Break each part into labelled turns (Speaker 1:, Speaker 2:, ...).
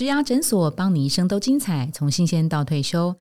Speaker 1: 植牙诊所，帮你一生都精彩，从新鲜到退休。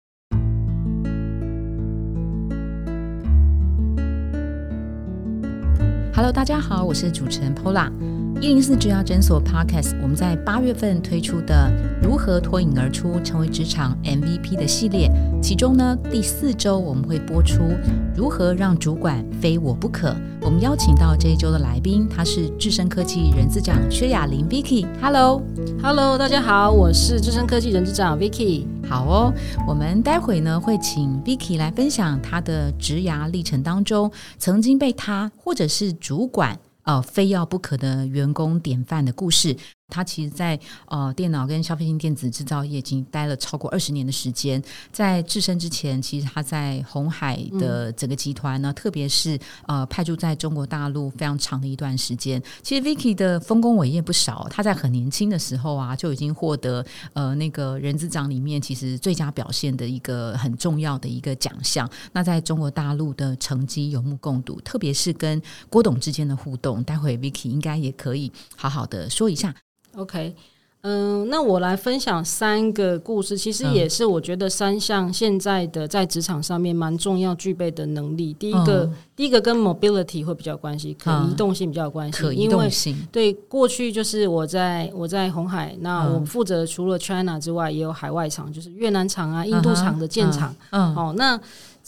Speaker 1: Hello，大家好，我是主持人 Pola。一零四职牙诊所 Podcast，我们在八月份推出的“如何脱颖而出，成为职场 MVP” 的系列，其中呢第四周我们会播出“如何让主管非我不可”。我们邀请到这一周的来宾，他是智深科技人资长薛雅玲 Vicky。Hello，Hello，
Speaker 2: 大家好，我是智深科技人资长 Vicky。
Speaker 1: 好哦，我们待会呢会请 Vicky 来分享他的职涯历程当中，曾经被他或者是主管呃非要不可的员工典范的故事。他其实，在呃电脑跟消费性电子制造业已经待了超过二十年的时间。在置身之前，其实他在红海的整个集团呢，特别是呃派驻在中国大陆非常长的一段时间。其实 Vicky 的丰功伟业不少，他在很年轻的时候啊，就已经获得呃那个人资长里面其实最佳表现的一个很重要的一个奖项。那在中国大陆的成绩有目共睹，特别是跟郭董之间的互动，待会 Vicky 应该也可以好好的说一下。
Speaker 2: OK，嗯，那我来分享三个故事，其实也是我觉得三项现在的在职场上面蛮重要具备的能力。第一个，第一个跟 mobility 会比较关系，可移动性比较有关系。
Speaker 1: 可移动性
Speaker 2: 对过去就是我在我在红海，那我负责除了 China 之外，也有海外厂，就是越南厂啊、印度厂的建厂。嗯，哦，那。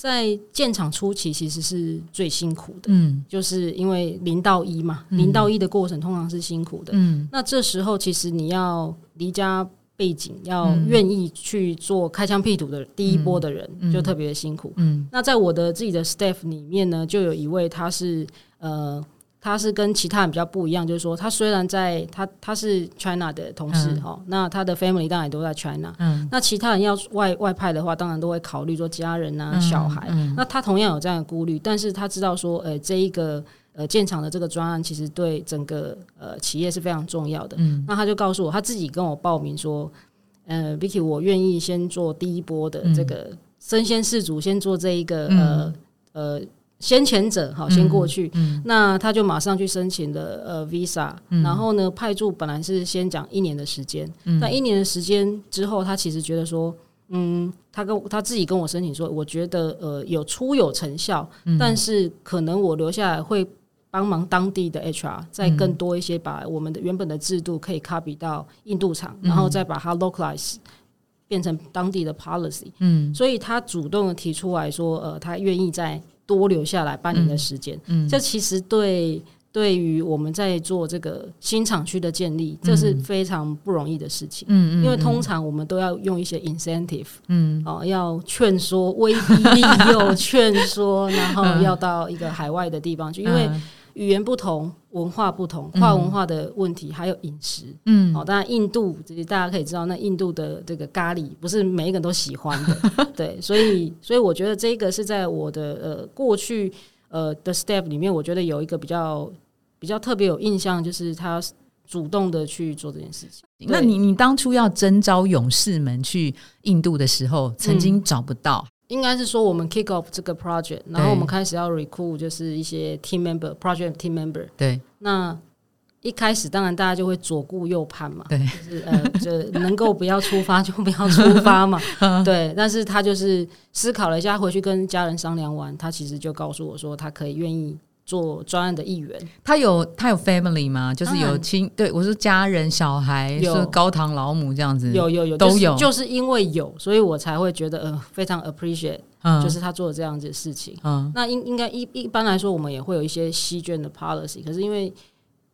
Speaker 2: 在建厂初期，其实是最辛苦的，嗯，就是因为零到一嘛，零到一的过程通常是辛苦的，嗯，那这时候其实你要离家背景，要愿意去做开疆辟土的第一波的人，就特别的辛苦，嗯，那在我的自己的 staff 里面呢，就有一位他是呃。他是跟其他人比较不一样，就是说，他虽然在他他是 China 的同事哈，那他的 family 当然都在 China，嗯，那其他人要外外派的话，当然都会考虑说家人啊、小孩，那他同样有这样的顾虑，但是他知道说，呃，这一个呃建厂的这个专案其实对整个呃企业是非常重要的，嗯，那他就告诉我，他自己跟我报名说，呃，Vicky，我愿意先做第一波的这个身先士卒，先做这一个呃呃。先前者好，先过去，那他就马上去申请了呃 visa，然后呢派驻本来是先讲一年的时间，但一年的时间之后，他其实觉得说，嗯，他跟他自己跟我申请说，我觉得呃有初有成效，但是可能我留下来会帮忙当地的 HR 再更多一些，把我们的原本的制度可以 copy 到印度厂，然后再把它 localize 变成当地的 policy，嗯，所以他主动的提出来说，呃，他愿意在多留下来半年的时间，嗯这其实对对于我们在做这个新厂区的建立，这是非常不容易的事情。嗯嗯，因为通常我们都要用一些 incentive，嗯，哦，要劝说、威逼利诱、劝说，然后要到一个海外的地方去，因为。语言不同，文化不同，跨文化的问题，还有饮食，嗯，哦，当然印度，其实大家可以知道，那印度的这个咖喱不是每一个人都喜欢的，对，所以，所以我觉得这个是在我的呃过去呃的 step 里面，我觉得有一个比较比较特别有印象，就是他主动的去做这件事情。
Speaker 1: 那你你当初要征召勇士们去印度的时候，曾经找不到。
Speaker 2: 应该是说，我们 kick off 这个 project，然后我们开始要 recruit，就是一些 team member，project team member。
Speaker 1: 对。
Speaker 2: 那一开始，当然大家就会左顾右盼嘛，对，就是呃，就能够不要出发就不要出发嘛，对。但是他就是思考了一下，回去跟家人商量完，他其实就告诉我说，他可以愿意。做专案的一员，
Speaker 1: 他有他有 family 吗？就是有亲，对我是家人、小孩，有高堂老母这样子，
Speaker 2: 有有有
Speaker 1: 都有，
Speaker 2: 就是因为有，所以我才会觉得呃非常 appreciate，就是他做的这样子的事情。嗯，那应应该一一般来说，我们也会有一些西卷的 policy，可是因为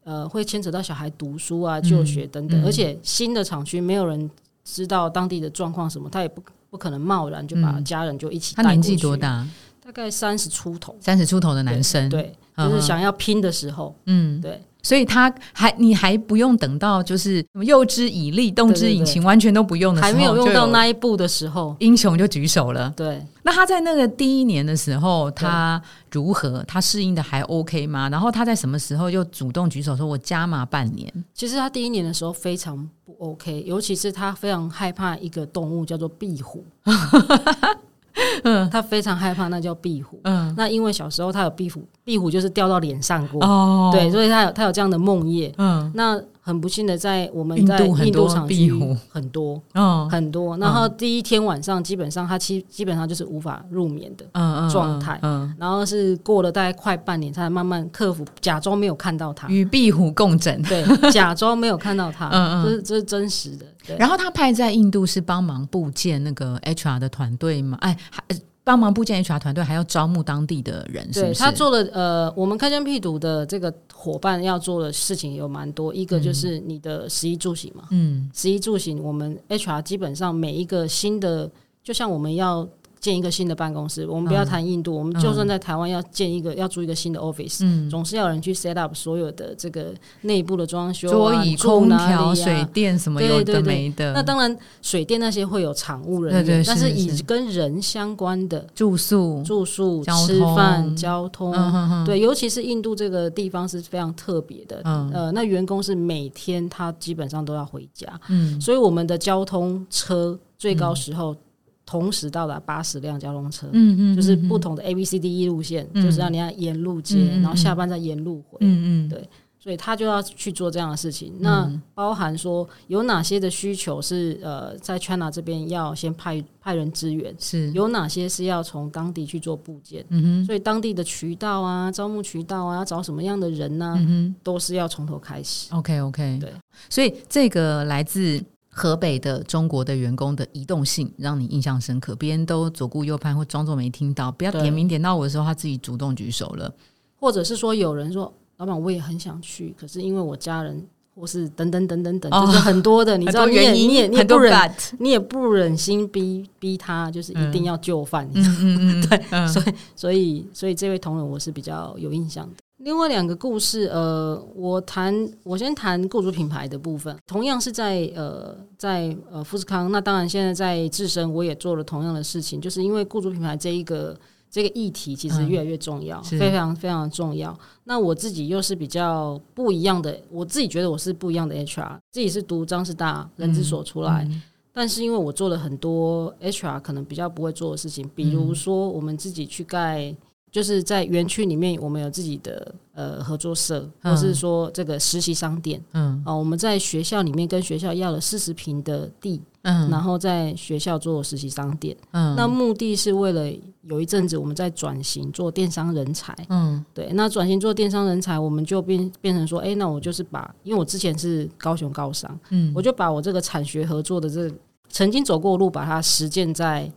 Speaker 2: 呃会牵扯到小孩读书啊、就学等等，而且新的厂区没有人知道当地的状况什么，他也不不可能贸然就把家人就一起。
Speaker 1: 他年纪多大？
Speaker 2: 大概三十出头，
Speaker 1: 三十出头的男生，
Speaker 2: 对。就是想要拼的时候，嗯，对，
Speaker 1: 所以他还你还不用等到就是诱之以利，动之以情，完全都不用的时候，
Speaker 2: 还没有用到那一步的时候，
Speaker 1: 英雄就举手了。
Speaker 2: 对，
Speaker 1: 那他在那个第一年的时候，他如何？他适应的还 OK 吗？然后他在什么时候又主动举手说“我加码半年”？
Speaker 2: 其实他第一年的时候非常不 OK，尤其是他非常害怕一个动物叫做壁虎。嗯，他非常害怕，那叫壁虎。嗯，那因为小时候他有壁虎，壁虎就是掉到脸上过。哦，对，所以他有他有这样的梦魇。嗯，那很不幸的，在我们在印度厂区很多，嗯，很多。然后第一天晚上，基本上他基基本上就是无法入眠的状态。嗯，然后是过了大概快半年，才慢慢克服，假装没有看到他，
Speaker 1: 与壁虎共枕。
Speaker 2: 对，假装没有看到他，嗯嗯，这是这是真实的。
Speaker 1: 然后他派在印度是帮忙部建那个 HR 的团队吗？哎，还。帮忙部建 HR 团队，还要招募当地的人，是
Speaker 2: 他做了呃，我们开疆辟土的这个伙伴要做的事情有蛮多，一个就是你的食衣住行嘛，嗯，食衣住行，我们 HR 基本上每一个新的，就像我们要。建一个新的办公室，我们不要谈印度，我们就算在台湾要建一个，要租一个新的 office，总是要有人去 set up 所有的这个内部的装修，
Speaker 1: 桌椅、空调、水电什么有的没的。
Speaker 2: 那当然，水电那些会有厂务人员，但是以跟人相关的
Speaker 1: 住宿、
Speaker 2: 住宿、吃饭、交通，对，尤其是印度这个地方是非常特别的。呃，那员工是每天他基本上都要回家，嗯，所以我们的交通车最高时候。同时到达八十辆交通车，嗯嗯，就是不同的 A B C D E 路线，就是让你要沿路接，然后下班再沿路回，嗯嗯，对，所以他就要去做这样的事情。那包含说有哪些的需求是呃在 China 这边要先派派人支援，
Speaker 1: 是。
Speaker 2: 有哪些是要从当地去做部件，嗯哼，所以当地的渠道啊、招募渠道啊、要找什么样的人呢，嗯哼，都是要从头开始。
Speaker 1: OK OK，
Speaker 2: 对，
Speaker 1: 所以这个来自。河北的中国的员工的移动性让你印象深刻，别人都左顾右盼或装作没听到，不要点名点到我的时候，他自己主动举手了，
Speaker 2: 或者是说有人说老板我也很想去，可是因为我家人或是等等等等等，就是很多的，你知道你也你也你也不忍，你也不忍心逼逼他，就是一定要就范，嗯嗯嗯，对，所以所以所以这位同仁我是比较有印象的。另外两个故事，呃，我谈，我先谈雇主品牌的部分。同样是在呃，在呃富士康，那当然现在在自身我也做了同样的事情，就是因为雇主品牌这一个这个议题其实越来越重要，非常非常重要。那我自己又是比较不一样的，我自己觉得我是不一样的 HR，自己是读张师大人资所出来，但是因为我做了很多 HR 可能比较不会做的事情，比如说我们自己去盖。就是在园区里面，我们有自己的呃合作社，或是说这个实习商店。嗯，啊，我们在学校里面跟学校要了四十平的地，嗯，然后在学校做实习商店。嗯，那目的是为了有一阵子我们在转型做电商人才。嗯，对，那转型做电商人才，我们就变变成说，哎，那我就是把，因为我之前是高雄高商，嗯，我就把我这个产学合作的这曾经走过的路，把它实践在。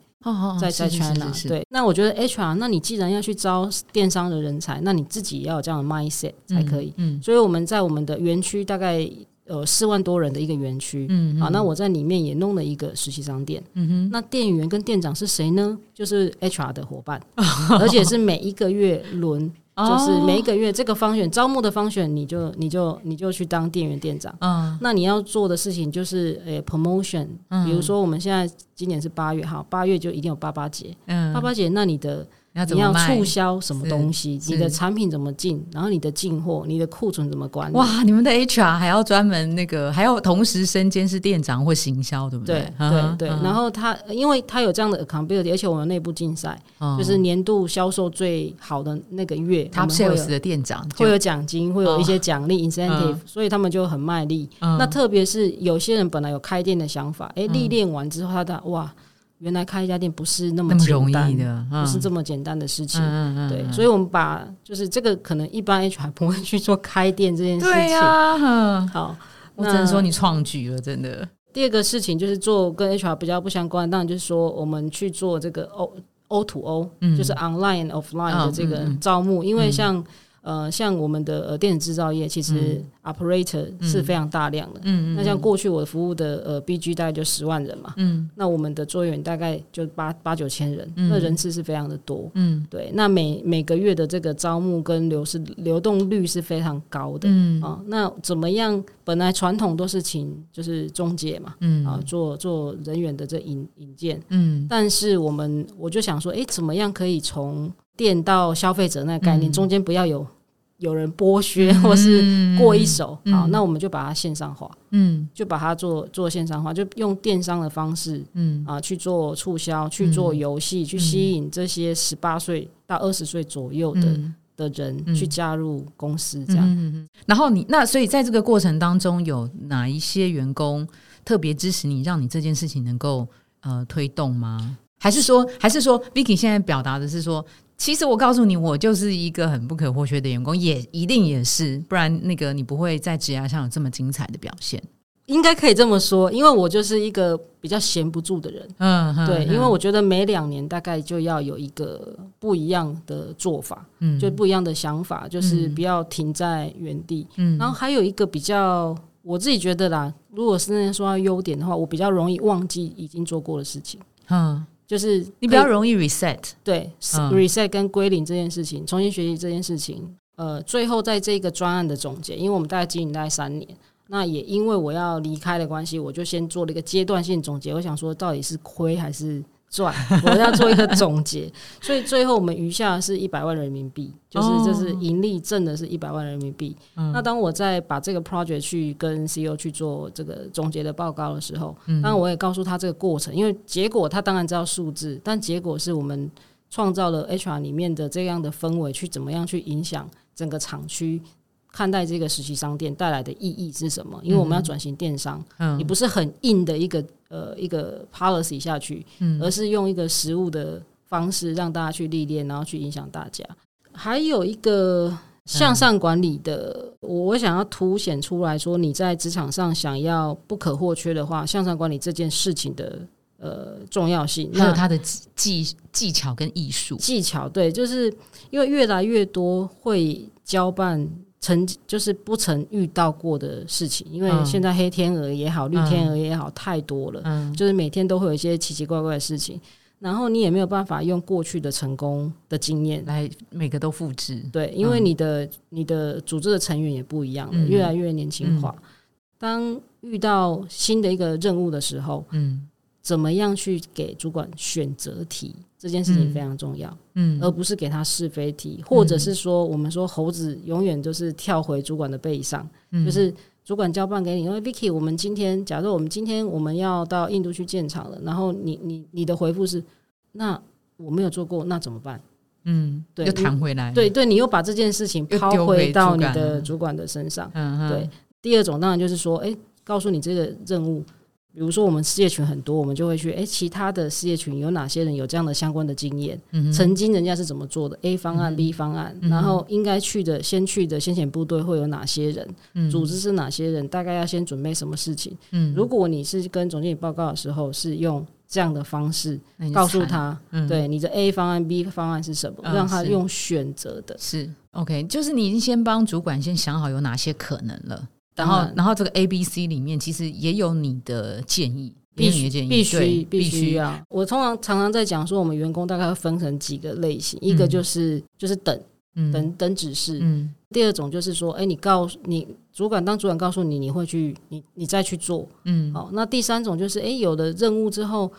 Speaker 2: 在在 China，对，那我觉得 HR，那你既然要去招电商的人才，那你自己也要有这样的 mindset 才可以。嗯，所以我们在我们的园区大概呃四万多人的一个园区，嗯，好，那我在里面也弄了一个实习商店。嗯哼，那店员跟店长是谁呢？就是 HR 的伙伴，而且是每一个月轮。就是每一个月这个方选招募的方选，你就你就你就去当店员店长。嗯，那你要做的事情就是诶 promotion，比如说我们现在今年是八月哈，八月就一定有八八节。嗯，八八节那你的。你要促销什么东西？你的产品怎么进？然后你的进货、你的库存怎么管理？
Speaker 1: 哇！你们的 HR 还要专门那个，还要同时身兼是店长或行销，对不
Speaker 2: 对？对对对。然后他，因为他有这样的 accountability，而且我们内部竞赛，就是年度销售最好的那个月
Speaker 1: ，Top Sales 的店长
Speaker 2: 会有奖金，会有一些奖励 incentive，所以他们就很卖力。那特别是有些人本来有开店的想法，哎，历练完之后，他的哇。原来开一家店不是那么容易的，不是这么简单的事情。对，所以，我们把就是这个可能一般 HR 不会去做开店这件事情。对
Speaker 1: 呀，好，我只能说你创举了，真的。
Speaker 2: 第二个事情就是做跟 HR 比较不相关，当然就是说我们去做这个 O O to O，就是 online offline 的这个招募，因为像。呃，像我们的呃电子制造业，其实 operator 是非常大量的。嗯嗯。那像过去我服务的呃 BG 大概就十万人嘛。嗯。那我们的作业员大概就八八九千人，那人次是非常的多。嗯。对，那每每个月的这个招募跟流失流动率是非常高的。嗯。啊，那怎么样？本来传统都是请就是中介嘛。嗯。啊，做做人员的这引引荐。嗯。但是我们我就想说，哎，怎么样可以从店到消费者那个概念中间不要有。有人剥削或是过一手，好，那我们就把它线上化，嗯，就把它做做线上化，就用电商的方式，嗯。啊去做促销，去做游戏，去吸引这些十八岁到二十岁左右的的人去加入公司，这样。
Speaker 1: 然后你那所以在这个过程当中，有哪一些员工特别支持你，让你这件事情能够呃推动吗？还是说，还是说，Vicky 现在表达的是说，其实我告诉你，我就是一个很不可或缺的员工，也一定也是，不然那个你不会在职涯上有这么精彩的表现。
Speaker 2: 应该可以这么说，因为我就是一个比较闲不住的人。嗯，对，因为我觉得每两年大概就要有一个不一样的做法，嗯，就不一样的想法，就是不要停在原地。嗯，然后还有一个比较，我自己觉得啦，如果是说到优点的话，我比较容易忘记已经做过的事情。嗯，就是
Speaker 1: 你比较容易 reset，
Speaker 2: 对，reset 跟归零这件事情，重新学习这件事情，呃，最后在这个专案的总结，因为我们大概经营大概三年。那也因为我要离开的关系，我就先做了一个阶段性总结。我想说，到底是亏还是赚？我要做一个总结。所以最后我们余下是一百万人民币，就是这是盈利挣的是一百万人民币。那当我在把这个 project 去跟 CEO 去做这个总结的报告的时候，当然我也告诉他这个过程，因为结果他当然知道数字，但结果是我们创造了 HR 里面的这样的氛围，去怎么样去影响整个厂区。看待这个实习商店带来的意义是什么？因为我们要转型电商，嗯你不是很硬的一个呃一个 policy 下去，嗯而是用一个实物的方式让大家去历练，然后去影响大家。还有一个向上管理的，我想要凸显出来说，你在职场上想要不可或缺的话，向上管理这件事情的呃重要性，
Speaker 1: 还有它的技技巧跟艺术
Speaker 2: 技巧。对，就是因为越来越多会交办。曾就是不曾遇到过的事情，因为现在黑天鹅也好，绿天鹅也好，太多了，就是每天都会有一些奇奇怪怪的事情，然后你也没有办法用过去的成功的经验
Speaker 1: 来每个都复制。
Speaker 2: 对，因为你的你的组织的成员也不一样，越来越年轻化。当遇到新的一个任务的时候，嗯。怎么样去给主管选择题这件事情非常重要，嗯，而不是给他是非题，或者是说我们说猴子永远就是跳回主管的背上，就是主管交办给你，因为 Vicky，我们今天假如我们今天我们要到印度去建厂了，然后你你你的回复是，那我没有做过，那怎么办？
Speaker 1: 嗯，对，又弹回来，
Speaker 2: 对对，你又把这件事情抛回到你的主管的身上，嗯对。第二种当然就是说，哎，告诉你这个任务。比如说，我们事业群很多，我们就会去哎，其他的事业群有哪些人有这样的相关的经验？曾经人家是怎么做的？A 方案、B 方案，然后应该去的、先去的先遣部队会有哪些人？组织是哪些人？大概要先准备什么事情？如果你是跟总经理报告的时候，是用这样的方式告诉他，对你的 A 方案、B 方案是什么，让他用选择的。
Speaker 1: 是 OK，就是你已经先帮主管先想好有哪些可能了。然后，然后这个 A、B、C 里面其实也有你的建议，
Speaker 2: 必须必须必须啊！我通常常常在讲说，我们员工大概会分成几个类型，一个就是就是等等等指示，嗯，第二种就是说，哎，你告诉你主管，当主管告诉你，你会去，你你再去做，嗯，好，那第三种就是，哎，有了任务之后，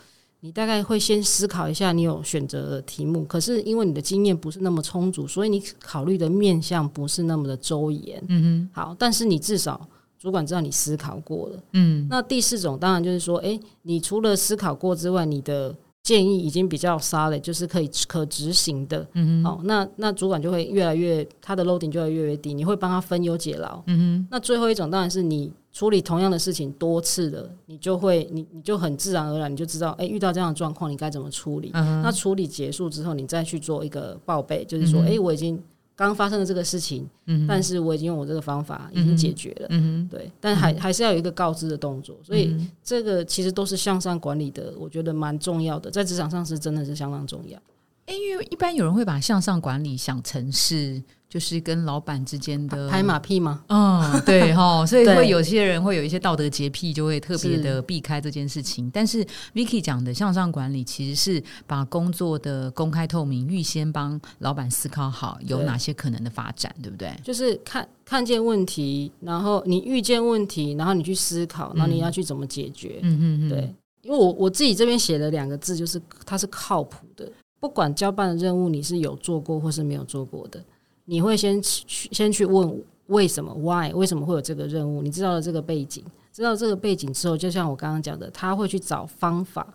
Speaker 2: 你大概会先思考一下，你有选择的题目，可是因为你的经验不是那么充足，所以你考虑的面向不是那么的周延，嗯哼，好，但是你至少。主管知道你思考过了，嗯，那第四种当然就是说，哎，你除了思考过之外，你的建议已经比较沙了，就是可以可执行的，嗯好，那那主管就会越来越他的 loading 就会越来越低，你会帮他分忧解劳，嗯哼，那最后一种当然是你处理同样的事情多次的，你就会你你就很自然而然你就知道，哎，遇到这样的状况你该怎么处理，那处理结束之后，你再去做一个报备，就是说，哎，我已经。刚发生的这个事情，但是我已经用我这个方法已经解决了，对，但还还是要有一个告知的动作，所以这个其实都是向上管理的，我觉得蛮重要的，在职场上是真的是相当重要。
Speaker 1: 因为一般有人会把向上管理想成是。就是跟老板之间的
Speaker 2: 拍马屁吗？
Speaker 1: 嗯，对哈，所以会有些人会有一些道德洁癖，就会特别的避开这件事情。但是 Vicky 讲的向上管理，其实是把工作的公开透明，预先帮老板思考好有哪些可能的发展，对不对？
Speaker 2: 就是看看见问题，然后你遇见问题，然后你去思考，然后你要去怎么解决。嗯嗯嗯，对。因为我我自己这边写了两个字，就是它是靠谱的。不管交办的任务你是有做过或是没有做过的。你会先去先去问为什么？Why？为什么会有这个任务？你知道了这个背景，知道这个背景之后，就像我刚刚讲的，他会去找方法，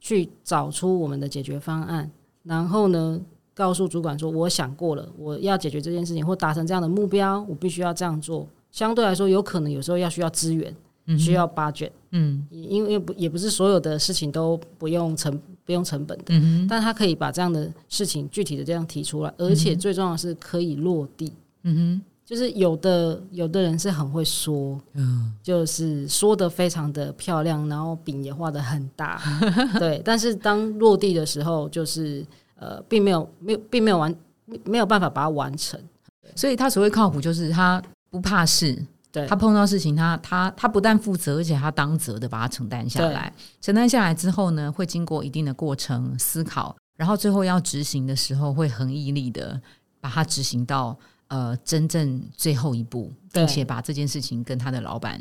Speaker 2: 去找出我们的解决方案。然后呢，告诉主管说，我想过了，我要解决这件事情或达成这样的目标，我必须要这样做。相对来说，有可能有时候要需要资源，需要 budget，嗯，因为不也不是所有的事情都不用成不用成本的，但他可以把这样的事情具体的这样提出来，而且最重要的是可以落地，嗯哼，就是有的有的人是很会说，嗯，就是说的非常的漂亮，然后饼也画的很大，对，但是当落地的时候，就是呃，并没有没有并没有完没有办法把它完成，
Speaker 1: 所以他所谓靠谱就是他。不怕事，
Speaker 2: 对
Speaker 1: 他碰到事情，他他他不但负责，而且他当责的把它承担下来。承担下来之后呢，会经过一定的过程思考，然后最后要执行的时候，会很毅力的把它执行到呃真正最后一步，并且把这件事情跟他的老板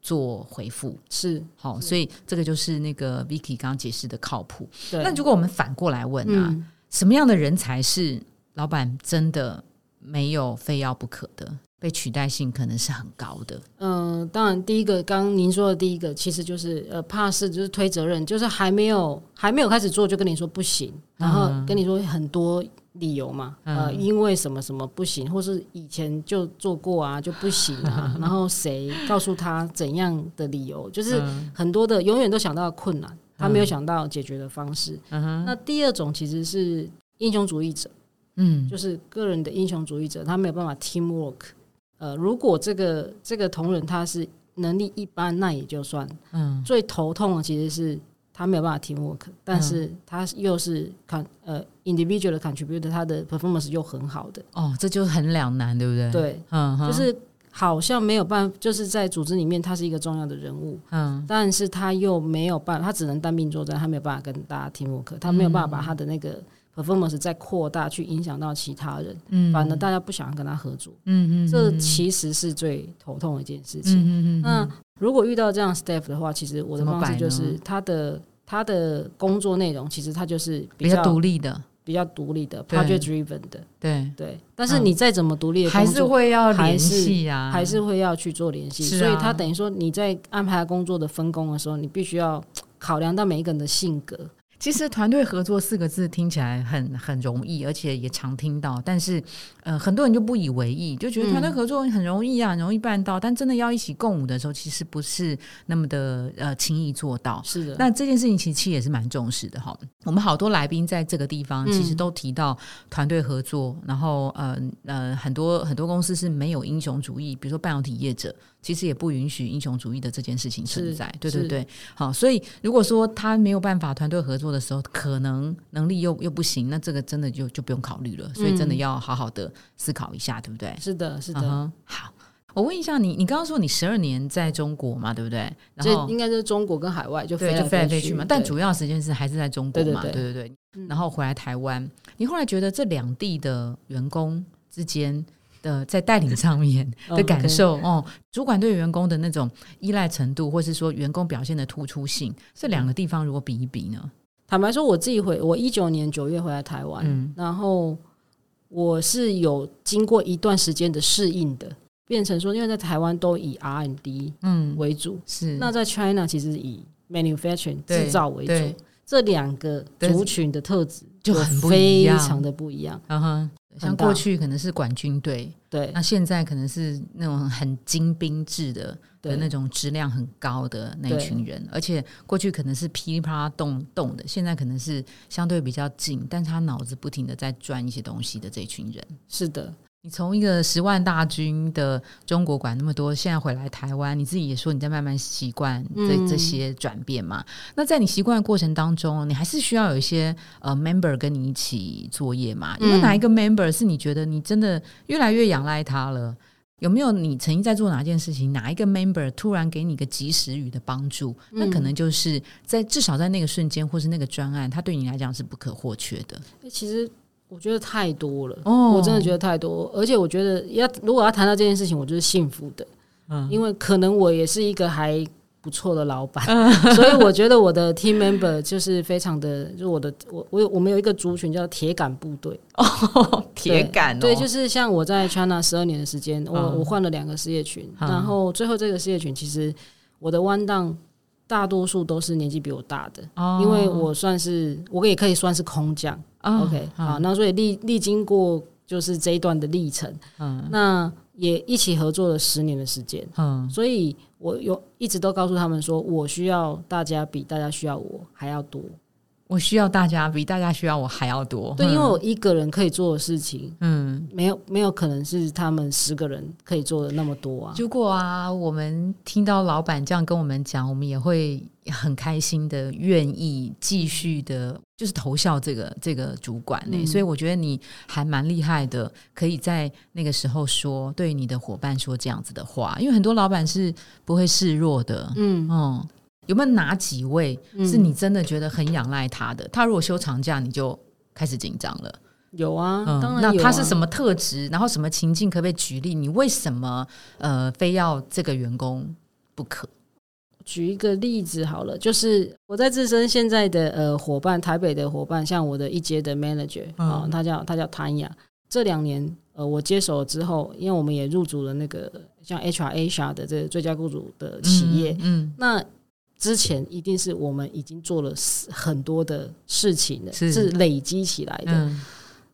Speaker 1: 做回复。
Speaker 2: 是
Speaker 1: 好，所以这个就是那个 Vicky 刚刚解释的靠谱。
Speaker 2: 那
Speaker 1: 如果我们反过来问啊，什么样的人才是老板真的没有非要不可的？被取代性可能是很高的。
Speaker 2: 嗯，当然，第一个，刚刚您说的第一个，其实就是呃，怕是就是推责任，就是还没有还没有开始做，就跟你说不行，然后跟你说很多理由嘛，呃，因为什么什么不行，或是以前就做过啊就不行啊，然后谁告诉他怎样的理由，就是很多的永远都想到困难，他没有想到解决的方式。那第二种其实是英雄主义者，嗯，就是个人的英雄主义者，他没有办法 team work。呃，如果这个这个同仁他是能力一般，那也就算。嗯，最头痛的其实是他没有办法 team work，但是他又是看呃 individual 的 contributor，他的 performance 又很好的。
Speaker 1: 哦，这就很两难，对不对？
Speaker 2: 对，嗯，就是好像没有办法，就是在组织里面他是一个重要的人物，嗯，但是他又没有办法，他只能单兵作战，他没有办法跟大家 team work，他没有办法把他的那个。Performance 在扩大，去影响到其他人，嗯，反而大家不想跟他合作，嗯嗯，这其实是最头痛的一件事情。嗯嗯嗯。那如果遇到这样 staff 的话，其实我的方式就是他的他的工作内容，其实他就是
Speaker 1: 比较独立的，
Speaker 2: 比较独立的，project driven 的，
Speaker 1: 对
Speaker 2: 对。但是你再怎么独立，
Speaker 1: 还是会要联系
Speaker 2: 啊，还是会要去做联系。所以他等于说你在安排工作的分工的时候，你必须要考量到每一个人的性格。
Speaker 1: 其实团队合作四个字听起来很很容易，而且也常听到，但是呃很多人就不以为意，就觉得团队合作很容易啊，很容易办到。但真的要一起共舞的时候，其实不是那么的呃轻易做到。
Speaker 2: 是的，
Speaker 1: 那这件事情其实也是蛮重视的哈。我们好多来宾在这个地方其实都提到团队合作，然后呃呃很多很多公司是没有英雄主义，比如说半导体业者。其实也不允许英雄主义的这件事情存在，对对对。好，所以如果说他没有办法团队合作的时候，可能能力又又不行，那这个真的就就不用考虑了。所以真的要好好的思考一下，对不对？
Speaker 2: 是的，是的。
Speaker 1: 好，我问一下你，你刚刚说你十二年在中国嘛，对不对？
Speaker 2: 然后应该是中国跟海外就飞
Speaker 1: 就飞来飞
Speaker 2: 去
Speaker 1: 嘛。但主要时间是还是在中国嘛？对对对。然后回来台湾，你后来觉得这两地的员工之间？的在带领上面 的感受哦，主管对员工的那种依赖程度，或是说员工表现的突出性，这两个地方如果比一比呢？
Speaker 2: 坦白说，我自己回我一九年九月回来台湾，然后我是有经过一段时间的适应的，变成说，因为在台湾都以 R N D 嗯为主，
Speaker 1: 是
Speaker 2: 那在 China 其实以 manufacturing 制造为主，这两个族群的特质
Speaker 1: 就很不一样
Speaker 2: 非常的不一样，嗯
Speaker 1: 哼。像过去可能是管军队，
Speaker 2: 对，
Speaker 1: 那现在可能是那种很精兵制的的那种质量很高的那一群人，而且过去可能是噼里啪啦动动的，现在可能是相对比较静，但是他脑子不停的在转一些东西的这群人，
Speaker 2: 是的。
Speaker 1: 你从一个十万大军的中国管那么多，现在回来台湾，你自己也说你在慢慢习惯这这些转变嘛？那在你习惯的过程当中，你还是需要有一些呃 member 跟你一起作业嘛？有没有哪一个 member 是你觉得你真的越来越仰赖他了？有没有你曾经在做哪件事情，哪一个 member 突然给你个及时雨的帮助？那可能就是在至少在那个瞬间，或是那个专案，它对你来讲是不可或缺的。
Speaker 2: 其实。我觉得太多了，我真的觉得太多，而且我觉得要如果要谈到这件事情，我就是幸福的，嗯，因为可能我也是一个还不错的老板，所以我觉得我的 team member 就是非常的，就我的我我有我们有一个族群叫铁杆部队
Speaker 1: 哦，铁杆
Speaker 2: 对，就是像我在 China 十二年的时间，我我换了两个事业群，然后最后这个事业群其实我的弯档。大多数都是年纪比我大的，因为我算是我也可以算是空降。OK，好，那所以历历经过就是这一段的历程，嗯，那也一起合作了十年的时间，嗯，所以我有一直都告诉他们说，我需要大家比大家需要我还要多。
Speaker 1: 我需要大家比大家需要我还要多，
Speaker 2: 对，因为我一个人可以做的事情，嗯，没有没有可能是他们十个人可以做的那么多啊。
Speaker 1: 如果啊，我们听到老板这样跟我们讲，我们也会很开心的，愿意继续的，就是投效这个这个主管呢。所以我觉得你还蛮厉害的，可以在那个时候说对你的伙伴说这样子的话，因为很多老板是不会示弱的，嗯。嗯。有没有哪几位是你真的觉得很仰赖他的？他如果休长假，你就开始紧张了。
Speaker 2: 有啊，当然。
Speaker 1: 那他是什么特质？然后什么情境？可不可以举例？你为什么呃非要这个员工不可？
Speaker 2: 举一个例子好了，就是我在自身现在的呃伙伴，台北的伙伴，像我的一阶的 manager 啊，他叫他叫谭雅。这两年呃我接手了之后，因为我们也入主了那个像 HR Asia 的这个最佳雇主的企业，嗯，那。之前一定是我们已经做了很多的事情了，是累积起来的。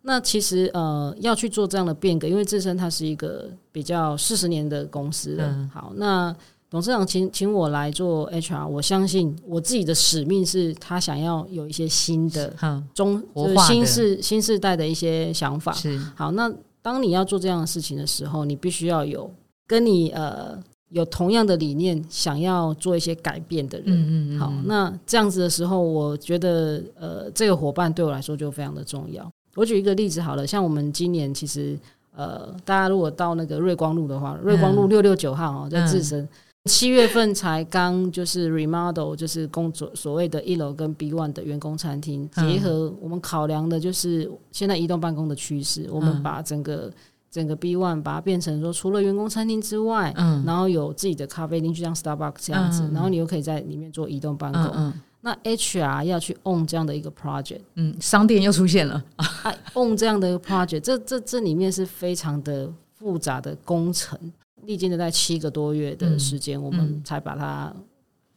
Speaker 2: 那其实呃，要去做这样的变革，因为自身它是一个比较四十年的公司了。好，那董事长请请我来做 HR，我相信我自己的使命是他想要有一些新的中新世新世代的一些想法。是好，那当你要做这样的事情的时候，你必须要有跟你呃。有同样的理念，想要做一些改变的人，嗯嗯好，那这样子的时候，我觉得呃，这个伙伴对我来说就非常的重要。我举一个例子好了，像我们今年其实呃，大家如果到那个瑞光路的话，瑞光路六六九号哦，在自身七月份才刚就是 remodel，就是工作所谓的一楼跟 B one 的员工餐厅，结合我们考量的就是现在移动办公的趋势，我们把整个。整个 B One 把它变成说，除了员工餐厅之外，嗯，然后有自己的咖啡厅，就像 Starbucks 这样子，然后你又可以在里面做移动办公。嗯那 HR 要去 own 这样的一个 project，
Speaker 1: 嗯，商店又出现了
Speaker 2: ，own 这样的一个 project，这这这里面是非常的复杂的工程，历经了在七个多月的时间，我们才把它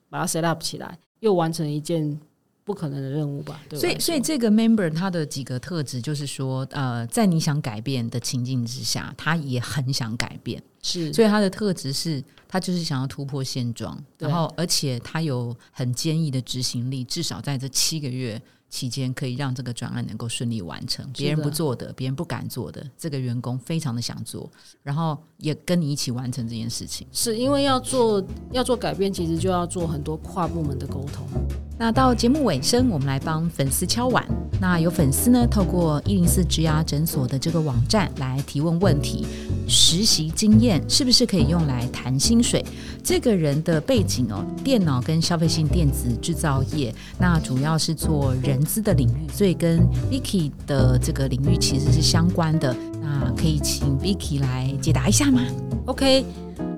Speaker 2: 把它 set up 起来，又完成一件。不可能的任务吧？
Speaker 1: 所以，所以这个 member 他的几个特质就是说，呃，在你想改变的情境之下，他也很想改变。
Speaker 2: 是，
Speaker 1: 所以他的特质是他就是想要突破现状，然后而且他有很坚毅的执行力，至少在这七个月期间可以让这个专案能够顺利完成。别人不做的，别人不敢做的，这个员工非常的想做，然后也跟你一起完成这件事情。
Speaker 2: 是因为要做要做改变，其实就要做很多跨部门的沟通。
Speaker 1: 那到节目尾声，我们来帮粉丝敲碗。那有粉丝呢，透过一零四植牙诊所的这个网站来提问问题：实习经验是不是可以用来谈薪水？这个人的背景哦，电脑跟消费性电子制造业，那主要是做人资的领域，所以跟 Vicky 的这个领域其实是相关的。那可以请 Vicky 来解答一下吗
Speaker 2: ？OK。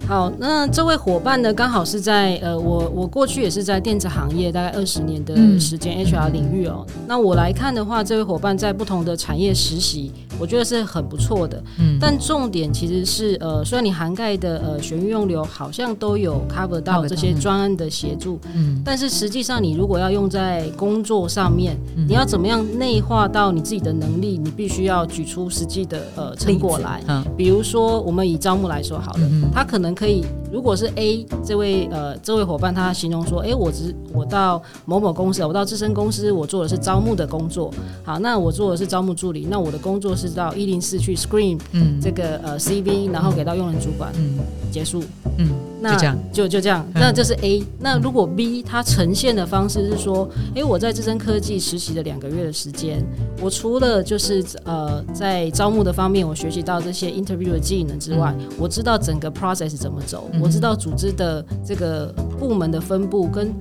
Speaker 2: 好，那这位伙伴呢，刚好是在呃，我我过去也是在电子行业大概二十年的时间 HR 领域哦。那我来看的话，这位伙伴在不同的产业实习，我觉得是很不错的。嗯，但重点其实是呃，虽然你涵盖的呃学运用流好像都有 cover 到这些专案的协助，嗯，但是实际上你如果要用在工作上面，你要怎么样内化到你自己的能力，你必须要举出实际的呃成果来。嗯，比如说我们以招募来说好了，他可能。可以，如果是 A 这位呃这位伙伴，他形容说，哎，我只我到某某公司，我到自身公司，我做的是招募的工作。好，那我做的是招募助理，那我的工作是到一零四去 screen 嗯。这个呃 CV，然后给到用人主管嗯。结束。
Speaker 1: 嗯那这样
Speaker 2: 就就这样，那这是 A。那如果 B 它呈现的方式是说，哎，我在自身科技实习了两个月的时间，我除了就是呃在招募的方面，我学习到这些 interview 的技能之外，我知道整个 process。怎么走？我知道组织的这个部门的分布跟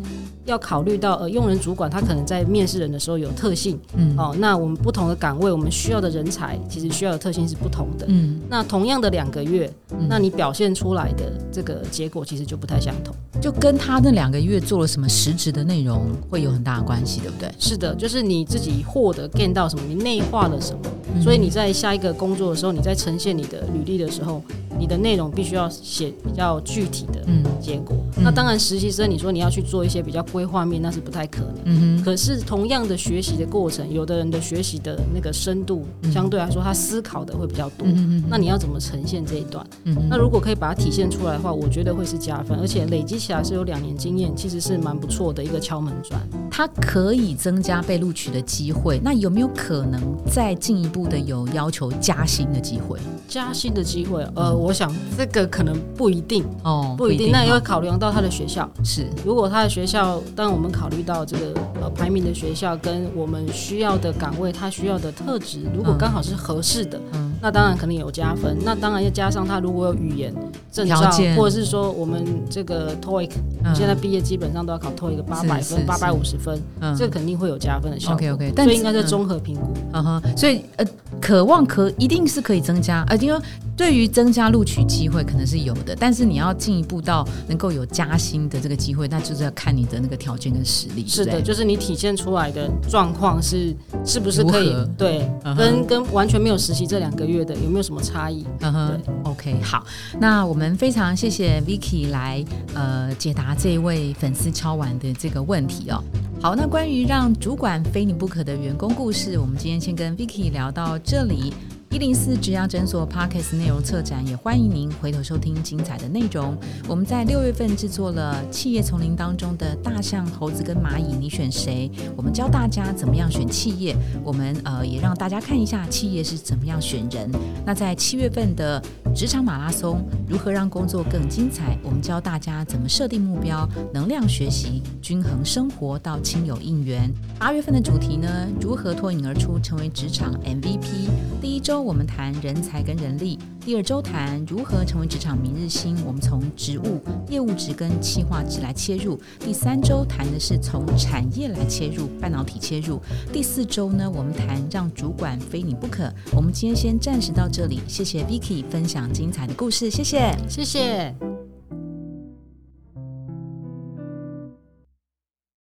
Speaker 2: 要考虑到呃，用人主管他可能在面试人的时候有特性，嗯，哦，那我们不同的岗位，我们需要的人才其实需要的特性是不同的，嗯，那同样的两个月，那你表现出来的这个结果其实就不太相同，
Speaker 1: 就跟他那两个月做了什么实质的内容会有很大的关系，对不对？
Speaker 2: 是的，就是你自己获得 gain 到什么，你内化了什么，所以你在下一个工作的时候，你在呈现你的履历的时候。你的内容必须要写比较具体的结果。那当然，实习生你说你要去做一些比较规划面，那是不太可能。嗯可是同样的学习的过程，有的人的学习的那个深度相对来说，他思考的会比较多。嗯那你要怎么呈现这一段？嗯那如果可以把它体现出来的话，我觉得会是加分，而且累积起来是有两年经验，其实是蛮不错的一个敲门砖。
Speaker 1: 它可以增加被录取的机会。那有没有可能再进一步的有要求加薪的机会？
Speaker 2: 加薪的机会？呃，我。想这个可能不一定哦，不一定。那因为考量到他的学校
Speaker 1: 是，
Speaker 2: 如果他的学校，当我们考虑到这个呃排名的学校跟我们需要的岗位，它需要的特质，如果刚好是合适的，嗯，那当然肯定有加分。那当然要加上他如果有语言证照，或者是说我们这个 TOEIC，现在毕业基本上都要考 TOEIC 八百分、八百五十分，这肯定会有加分的效果。
Speaker 1: OK OK，
Speaker 2: 所以应该是综合评估。
Speaker 1: 嗯哼，所以呃，渴望可一定是可以增加，呃，因为对于增加录。录取机会可能是有的，但是你要进一步到能够有加薪的这个机会，那就是要看你的那个条件跟实力。
Speaker 2: 是的，就是你体现出来的状况是是不是可以对，跟跟完全没有实习这两个月的有没有什么差异？嗯哼
Speaker 1: ，OK，好，那我们非常谢谢 Vicky 来呃解答这一位粉丝敲完的这个问题哦。好，那关于让主管非你不可的员工故事，我们今天先跟 Vicky 聊到这里。一零四植牙诊所 Parkes 内容策展，也欢迎您回头收听精彩的内容。我们在六月份制作了《企业丛林》当中的大象、猴子跟蚂蚁，你选谁？我们教大家怎么样选企业。我们呃也让大家看一下企业是怎么样选人。那在七月份的职场马拉松，如何让工作更精彩？我们教大家怎么设定目标，能量学习，均衡生活到亲友应援。八月份的主题呢？如何脱颖而出，成为职场 MVP？第一周我们谈人才跟人力，第二周谈如何成为职场明日星。我们从职务、业务值跟企划值来切入。第三周谈的是从产业来切入，半导体切入。第四周呢，我们谈让主管非你不可。我们今天先暂时到这里，谢谢 Vicky 分享精彩的故事，谢谢，
Speaker 2: 谢谢。